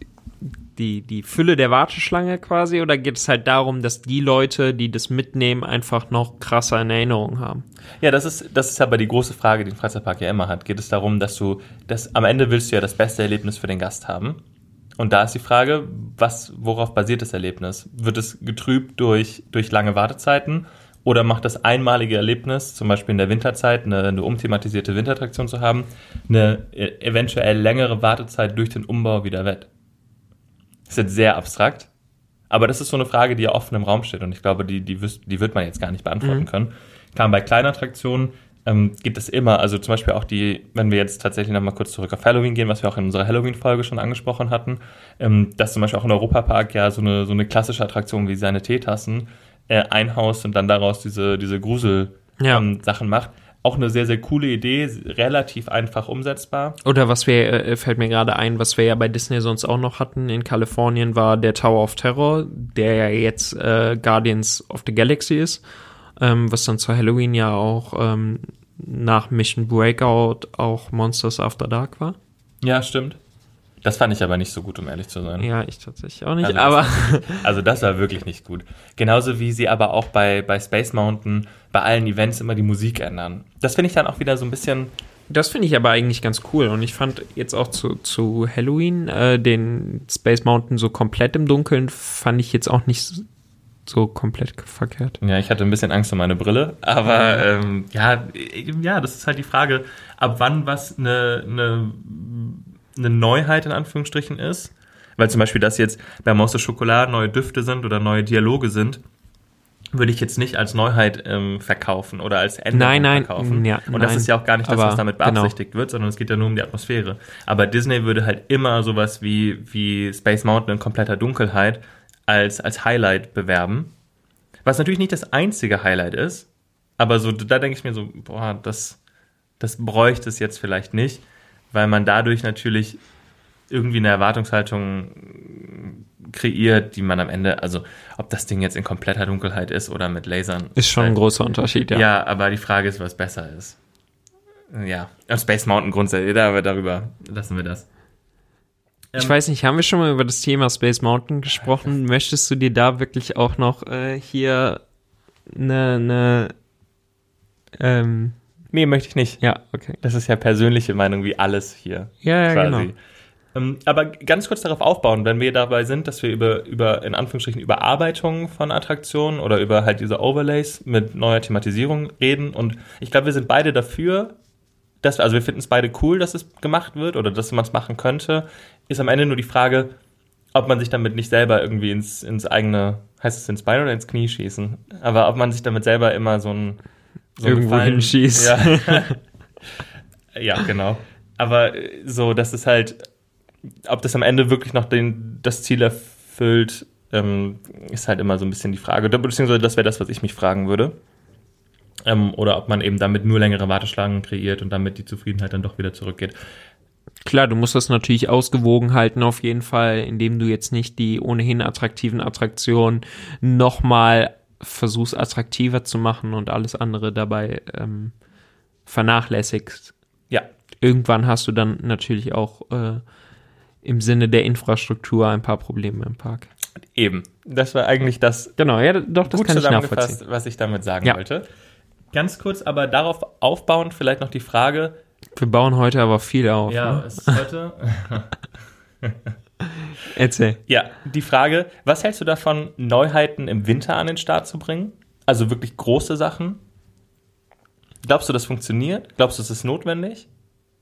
die, die Fülle der Warteschlange quasi, oder geht es halt darum, dass die Leute, die das mitnehmen, einfach noch krasser in Erinnerung haben? Ja, das ist, das ist aber die große Frage, die ein Freizeitpark ja immer hat. Geht es darum, dass du, das, am Ende willst du ja das beste Erlebnis für den Gast haben. Und da ist die Frage, was, worauf basiert das Erlebnis? Wird es getrübt durch, durch lange Wartezeiten? Oder macht das einmalige Erlebnis, zum Beispiel in der Winterzeit, eine, eine umthematisierte Winterattraktion zu haben, eine e- eventuell längere Wartezeit durch den Umbau wieder wett? Das ist jetzt sehr abstrakt. Aber das ist so eine Frage, die ja offen im Raum steht und ich glaube, die, die, die wird man jetzt gar nicht beantworten Mhm. können. Klar, bei kleinen Attraktionen ähm, gibt es immer, also zum Beispiel auch die, wenn wir jetzt tatsächlich nochmal kurz zurück auf Halloween gehen, was wir auch in unserer Halloween-Folge schon angesprochen hatten, ähm, dass zum Beispiel auch ein Europapark ja so eine, so eine klassische Attraktion wie seine Teetassen äh, einhaust und dann daraus diese, diese Grusel-Sachen Ja. ähm, Sachen macht. Auch eine sehr, sehr coole Idee, relativ einfach umsetzbar. Oder was wir, äh, fällt mir gerade ein, was wir ja bei Disney sonst auch noch hatten in Kalifornien, war der Tower of Terror, der ja jetzt äh, Guardians of the Galaxy ist, ähm, was dann zu Halloween ja auch ähm, nach Mission Breakout auch Monsters After Dark war. Ja, stimmt. Das fand ich aber nicht so gut, um ehrlich zu sein. Ja, ich tatsächlich auch nicht, Also das- aber Also das war wirklich nicht gut. Genauso wie sie aber auch bei, bei Space Mountain bei allen Events immer die Musik ändern. Das finde ich dann auch wieder so ein bisschen. Das finde ich aber eigentlich ganz cool. Und ich fand jetzt auch zu, zu Halloween äh, den Space Mountain so komplett im Dunkeln, fand ich jetzt auch nicht so komplett verkehrt. Ja, ich hatte ein bisschen Angst um meine Brille, aber ähm, ja, ja, das ist halt die Frage, ab wann was eine, eine, eine Neuheit in Anführungsstrichen ist. Weil zum Beispiel, dass jetzt bei Maus Schokolade neue Düfte sind oder neue Dialoge sind, würde ich jetzt nicht als Neuheit ähm, verkaufen oder als Änderung Nein, nein, verkaufen. ja, Und das nein. ist ja auch gar nicht das, was damit genau. beabsichtigt wird, sondern es geht ja nur um die Atmosphäre. Aber Disney würde halt immer sowas wie, wie Space Mountain in kompletter Dunkelheit als, als Highlight bewerben. Was natürlich nicht das einzige Highlight ist, aber so, da denke ich mir so, boah, das, das bräuchte es jetzt vielleicht nicht, weil man dadurch natürlich irgendwie eine Erwartungshaltung kreiert, die man am Ende, also ob das Ding jetzt in kompletter Dunkelheit ist oder mit Lasern. Ist schon ein halt- großer Unterschied, ja. ja. aber die Frage ist, was besser ist. Ja, Space Mountain grundsätzlich, aber darüber lassen wir das. Ich weiß nicht, haben wir schon mal über das Thema Space Mountain gesprochen? Möchtest du dir da wirklich auch noch äh, hier eine, eine ähm, Nee, möchte ich nicht. ja, okay. Das ist ja persönliche Meinung wie alles hier. Ja, ja, quasi. genau. Ähm, aber ganz kurz darauf aufbauen, wenn wir dabei sind, dass wir über, über, in Anführungsstrichen, Überarbeitung von Attraktionen oder über halt diese Overlays mit neuer Thematisierung reden. Und ich glaube, wir sind beide dafür, dass, also wir finden es beide cool, dass es gemacht wird oder dass man es machen könnte. Ist am Ende nur die Frage, ob man sich damit nicht selber irgendwie ins, ins eigene, heißt es ins Bein oder ins Knie schießen? Aber ob man sich damit selber immer so ein, so Irgendwo hinschießt. Ja. ja, genau. Aber äh, so, das ist halt, ob das am Ende wirklich noch den, das Ziel erfüllt, ähm, ist halt immer so ein bisschen die Frage. Beziehungsweise das wäre das, was ich mich fragen würde. Ähm, oder ob man eben damit nur längere Warteschlangen kreiert und damit die Zufriedenheit dann doch wieder zurückgeht. Klar, du musst das natürlich ausgewogen halten auf jeden Fall, indem du jetzt nicht die ohnehin attraktiven Attraktionen nochmal versuchst attraktiver zu machen und alles andere dabei ähm, vernachlässigst. Ja, Irgendwann hast du dann natürlich auch äh, im Sinne der Infrastruktur ein paar Probleme im Park. eben. Das war eigentlich das Genau, ja, doch, das gut kann ich nachvollziehen. was ich damit sagen Ja. wollte. Ganz kurz, aber darauf aufbauend vielleicht noch die Frage, Wir bauen heute aber viel auf. ja, Ne? es ist heute Erzähl. Ja, die Frage, was hältst du davon, Neuheiten im Winter an den Start zu bringen? Also wirklich große Sachen? Glaubst du, das funktioniert? Glaubst du, es ist notwendig?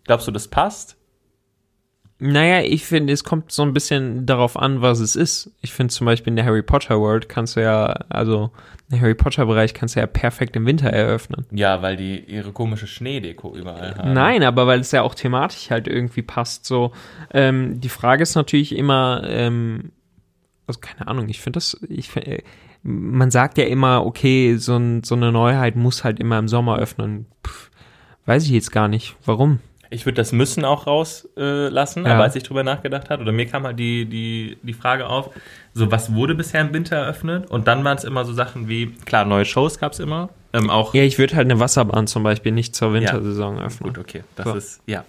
Glaubst du, das passt? Naja, ich finde, es kommt so ein bisschen darauf an, was es ist. Ich finde zum Beispiel in der Harry Potter World kannst du ja, also den Harry Potter Bereich kannst du ja perfekt im Winter eröffnen. Ja, weil die ihre komische Schneedeko überall haben. Nein, aber weil es ja auch thematisch halt irgendwie passt. So, ähm, die Frage ist natürlich immer, ähm, also keine Ahnung, ich finde das, ich find, äh, man sagt ja immer, okay, so, ein, so eine Neuheit muss halt immer im Sommer öffnen. Pff, weiß ich jetzt gar nicht, warum. Ich würde das Müssen auch rauslassen, äh, Ja. aber als ich drüber nachgedacht habe, oder mir kam halt die, die, die Frage auf, so was wurde bisher im Winter eröffnet? Und dann waren es immer so Sachen wie, klar, neue Shows gab es immer, ähm, auch Ja, ich würde halt eine Wasserbahn zum Beispiel nicht zur Wintersaison öffnen. Gut, okay. Das So. ist, ja.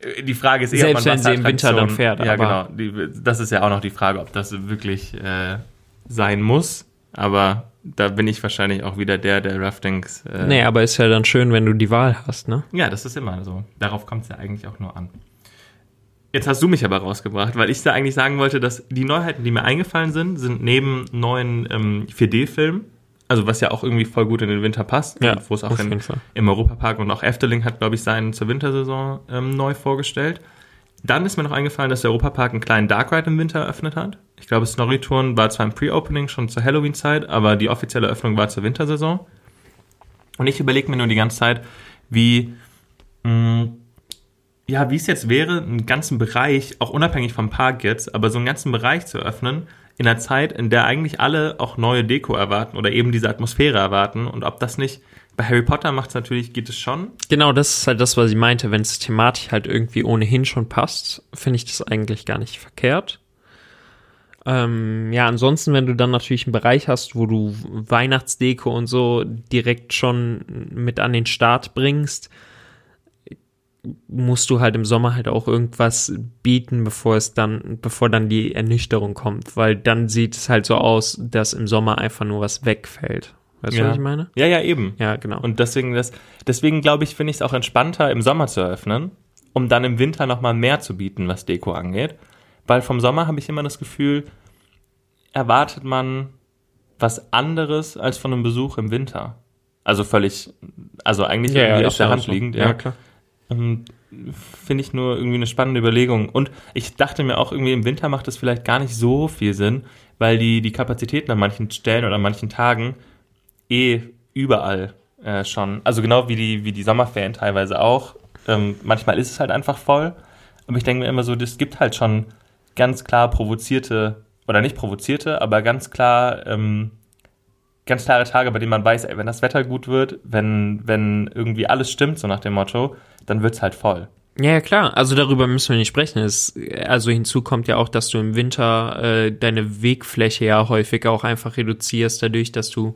Äh, Die Frage ist eher, Selbst wenn sie im Winter dann fährt, Ja, genau. Die, das ist ja auch noch die Frage, ob das wirklich äh, sein muss. Aber da bin ich wahrscheinlich auch wieder der, der Raftings. Äh, Nee, aber ist ja dann schön, wenn du die Wahl hast, ne? Ja, das ist immer so. Darauf kommt es ja eigentlich auch nur an. Jetzt hast du mich aber rausgebracht, weil ich da eigentlich sagen wollte, dass die Neuheiten, die mir eingefallen sind, sind neben neuen ähm, 4D-Filmen, also was ja auch irgendwie voll gut in den Winter passt, Ja, wo es auch in, im Europapark und auch Efteling hat, glaube ich, seinen zur Wintersaison ähm, neu vorgestellt. Dann ist mir noch eingefallen, dass der Europapark einen kleinen Dark Ride im Winter eröffnet hat. Ich glaube, Snorri Touren war zwar im Pre-Opening schon zur Halloween-Zeit, aber die offizielle Öffnung war zur Wintersaison. Und ich überlege mir nur die ganze Zeit, wie, mh, ja, wie es jetzt wäre, einen ganzen Bereich, auch unabhängig vom Park jetzt, aber so einen ganzen Bereich zu öffnen, in einer Zeit, in der eigentlich alle auch neue Deko erwarten oder eben diese Atmosphäre erwarten und ob das nicht, bei Harry Potter macht es natürlich, geht es schon, Genau, das ist halt das, was ich meinte. Wenn es thematisch halt irgendwie ohnehin schon passt, finde ich das eigentlich gar nicht verkehrt. Ähm, ja, ansonsten, wenn du dann natürlich einen Bereich hast, wo du Weihnachtsdeko und so direkt schon mit an den Start bringst, musst du halt im Sommer halt auch irgendwas bieten, bevor es dann, bevor dann die Ernüchterung kommt, weil dann sieht es halt so aus, dass im Sommer einfach nur was wegfällt. Weißt du, Ja. was ich meine? Ja, ja, eben. Ja, genau. Und deswegen, das, deswegen glaube ich, finde ich es auch entspannter, im Sommer zu eröffnen, um dann im Winter nochmal mehr zu bieten, was Deko angeht. Weil vom Sommer habe ich immer das Gefühl, erwartet man was anderes als von einem Besuch im Winter. Also völlig, also eigentlich Ja, ja, irgendwie ist auf der ja Hand so. liegend. Ja, klar. Ähm, Finde ich nur irgendwie eine spannende Überlegung. Und ich dachte mir auch irgendwie im Winter macht es vielleicht gar nicht so viel Sinn, weil die, die Kapazitäten an manchen Stellen oder an manchen Tagen eh überall äh, schon, also genau wie die, wie die Sommerferien teilweise auch. Ähm, manchmal ist es halt einfach voll. Aber ich denke mir immer so, das gibt halt schon ganz klar provozierte, oder nicht provozierte, aber ganz klar, ähm, ganz klare Tage, bei denen man weiß, ey, wenn das Wetter gut wird, wenn, wenn irgendwie alles stimmt, so nach dem Motto, dann wird's halt voll. Ja, ja, klar. Also darüber müssen wir nicht sprechen. Es, also hinzu kommt ja auch, dass du im Winter äh, deine Wegfläche ja häufig auch einfach reduzierst, dadurch, dass du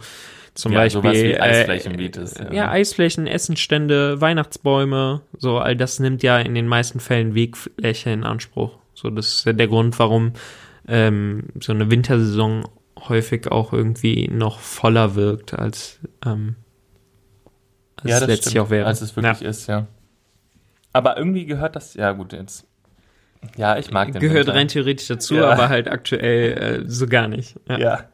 zum Ja, Beispiel sowas wie äh, Eisflächen bietest, Äh, ja. ja. Eisflächen, Essenstände, Weihnachtsbäume, so all das nimmt ja in den meisten Fällen Wegfläche in Anspruch. So das ist ja der Grund, warum ähm, so eine Wintersaison häufig auch irgendwie noch voller wirkt als ähm, als es letztlich auch wäre. Als es wirklich ist, ja. Aber irgendwie gehört das, ja gut, jetzt. Ja, ich mag den Gehört Winter. rein theoretisch dazu, Ja. aber halt aktuell äh, so gar nicht. Ja. Ja,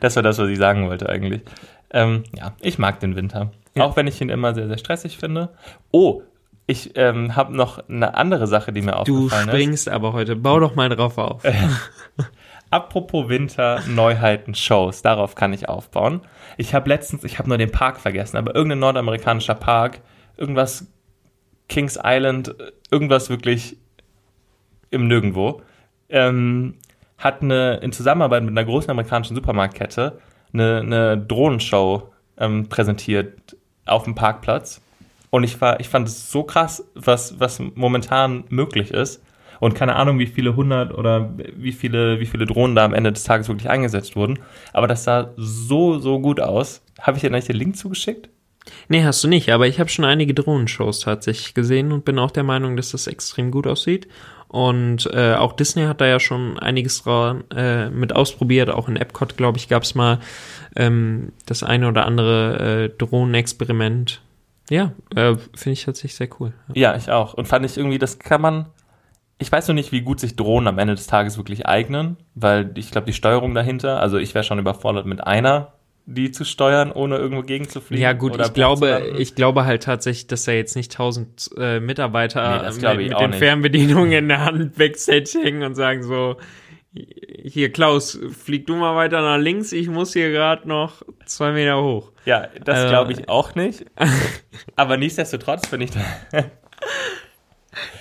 das war das, was ich sagen wollte eigentlich. Ähm, ja, ich mag den Winter. Ja. Auch wenn ich ihn immer sehr, sehr stressig finde. Oh, ich ähm, habe noch eine andere Sache, die mir Du aufgefallen ist. springst aber heute. Bau doch mal drauf auf. Apropos Winter, Neuheiten, Shows, darauf kann ich aufbauen. Ich habe letztens, ich habe nur den Park vergessen, aber irgendein nordamerikanischer Park, irgendwas Kings Island, irgendwas wirklich im Nirgendwo, ähm, hat eine, in Zusammenarbeit mit einer großen amerikanischen Supermarktkette eine, eine Drohnenshow ähm, präsentiert auf dem Parkplatz. Und ich war, ich fand es so krass, was, was momentan möglich ist. Und keine Ahnung, wie viele hundert oder wie viele, wie viele Drohnen da am Ende des Tages wirklich eingesetzt wurden. Aber das sah so, so gut aus. Habe ich dir eigentlich den Link zugeschickt? Nee, hast du nicht, aber ich habe schon einige Drohnenshows tatsächlich gesehen und bin auch der Meinung, dass das extrem gut aussieht. Und äh, auch Disney hat da ja schon einiges dran, äh, mit ausprobiert. Auch in Epcot, glaube ich, gab es mal ähm, das eine oder andere äh, Drohnenexperiment. Ja, äh, finde ich tatsächlich sehr cool. Ja, ich auch. Und fand ich irgendwie, das kann man. Ich weiß noch nicht, wie gut sich Drohnen am Ende des Tages wirklich eignen, weil ich glaube, die Steuerung dahinter, also ich wäre schon überfordert mit einer, die zu steuern, ohne irgendwo gegenzufliegen. Ja gut, ich glaube, ich glaube halt tatsächlich, dass da jetzt nicht tausend äh, Mitarbeiter Nee, mit, mit den nicht. Fernbedienungen in der Hand backstage hängen und sagen so, hier Klaus, flieg du mal weiter nach links, ich muss hier gerade noch zwei Meter hoch. Ja, das Äh, glaube ich auch nicht. Aber nichtsdestotrotz finde ich da.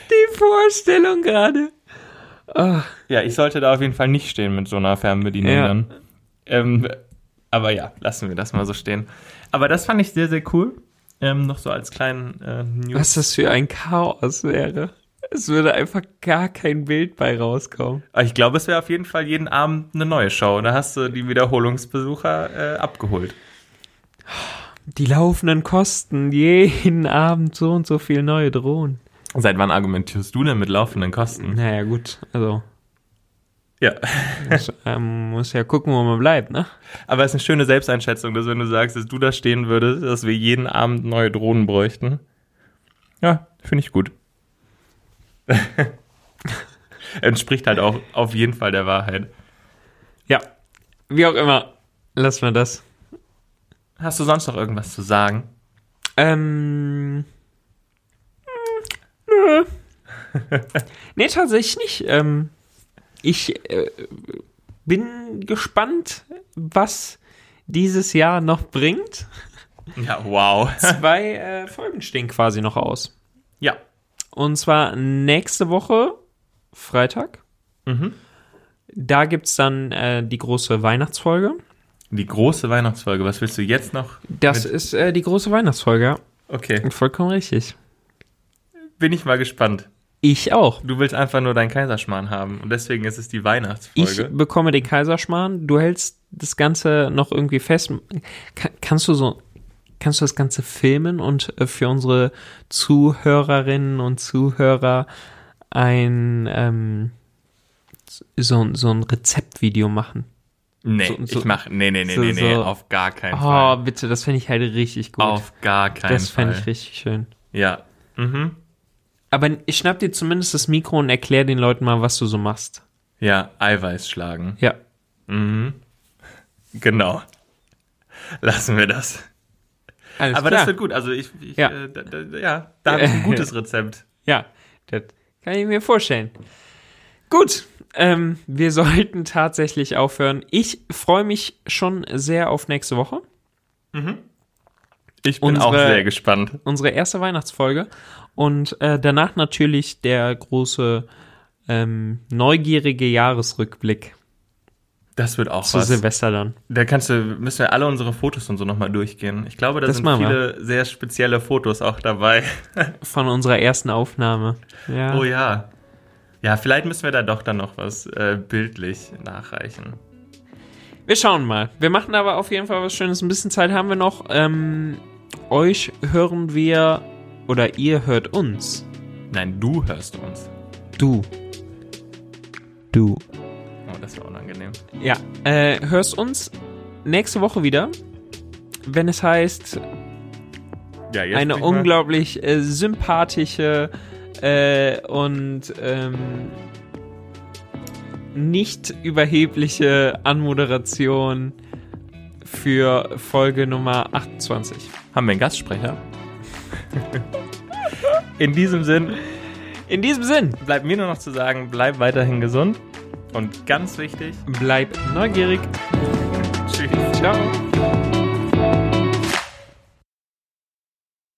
Die Vorstellung gerade. Ja, ich sollte da auf jeden Fall nicht stehen mit so einer Fernbedienung Ja. dann. Ähm, aber ja, lassen wir das mal so stehen. Aber das fand ich sehr, sehr cool. Ähm, noch so als kleinen äh, News. Was das für ein Chaos wäre. Es würde einfach gar kein Bild bei rauskommen. Aber Ich glaube, es wäre auf jeden Fall jeden Abend eine neue Show. Da hast du die Wiederholungsbesucher äh, abgeholt. Die laufenden Kosten, jeden Abend so und so viel neue Drohnen. Seit wann argumentierst du denn mit laufenden Kosten? Naja, gut, also Ja. muss, ähm, muss ja gucken, wo man bleibt, ne? Aber es ist eine schöne Selbsteinschätzung, dass wenn du sagst, dass du da stehen würdest, dass wir jeden Abend neue Drohnen bräuchten. Ja, finde ich gut. Entspricht halt auch auf jeden Fall der Wahrheit. Ja, wie auch immer, lassen wir das. Hast du sonst noch irgendwas zu sagen? Ähm. Nö. nee, tatsächlich nicht. Ähm, ich äh, bin gespannt, was dieses Jahr noch bringt. Ja, wow. Zwei äh, Folgen stehen quasi noch aus. ja. Und zwar nächste Woche, Freitag. Mhm. Da gibt's dann äh, die große Weihnachtsfolge. Die große Weihnachtsfolge, was willst du jetzt noch? Das ist äh, die große Weihnachtsfolge, ja. Okay, Vollkommen richtig. bin ich mal gespannt. Ich auch. Du willst einfach nur deinen Kaiserschmarrn haben und deswegen ist es die Ich Weihnachtsfolge. bekomme den Kaiserschmarrn, du hältst das Ganze noch irgendwie fest. Ka- kannst du so, kannst du das Ganze filmen und äh, für unsere Zuhörerinnen und Zuhörer ein, ähm, so, so ein Rezeptvideo machen? nee, so- so- ich mach, nee, nee, nee, so- nee, nee, auf gar keinen Oh, Fall. bitte, das finde ich halt richtig gut. Auf gar keinen das Fall. fände ich richtig schön. Ja. Mhm. Aber ich schnapp dir zumindest das Mikro und erklär den Leuten mal, was du so machst. Ja, Eiweiß schlagen. Ja. Mhm. Genau. Lassen wir das. Alles Aber klar. das wird gut. Also ich, ich Ja. Äh, da, da, ja, da habe ich ein gutes Rezept. Ja, das kann ich mir vorstellen. Gut, ähm, wir sollten tatsächlich aufhören. Ich freue mich schon sehr auf nächste Woche. Ich bin auch Unsere- sehr gespannt. Unsere erste Weihnachtsfolge. Und äh, danach natürlich der große ähm, neugierige Jahresrückblick Das wird auch zu was. Silvester dann. Da kannst du, müssen wir alle unsere Fotos und so nochmal durchgehen. Ich glaube, da Das sind machen wir. viele sehr spezielle Fotos auch dabei. Von unserer ersten Aufnahme. Ja. Oh ja. Ja, vielleicht müssen wir da doch dann noch was äh, bildlich nachreichen. Wir schauen mal. Wir machen aber auf jeden Fall was Schönes. Ein bisschen Zeit haben wir noch. Ähm, euch hören wir oder ihr hört uns. Nein, du hörst uns. Du. Du. Oh, das wäre unangenehm. Ja, äh, hörst uns nächste Woche wieder, wenn es heißt, Ja, jetzt eine unglaublich äh, sympathische äh, und ähm, nicht überhebliche Anmoderation für Folge Nummer 28. Haben wir einen Gastsprecher? In diesem Sinn In diesem Sinn, bleibt mir nur noch zu sagen, bleib weiterhin gesund. Und ganz wichtig, bleib neugierig. tschüss. Ciao.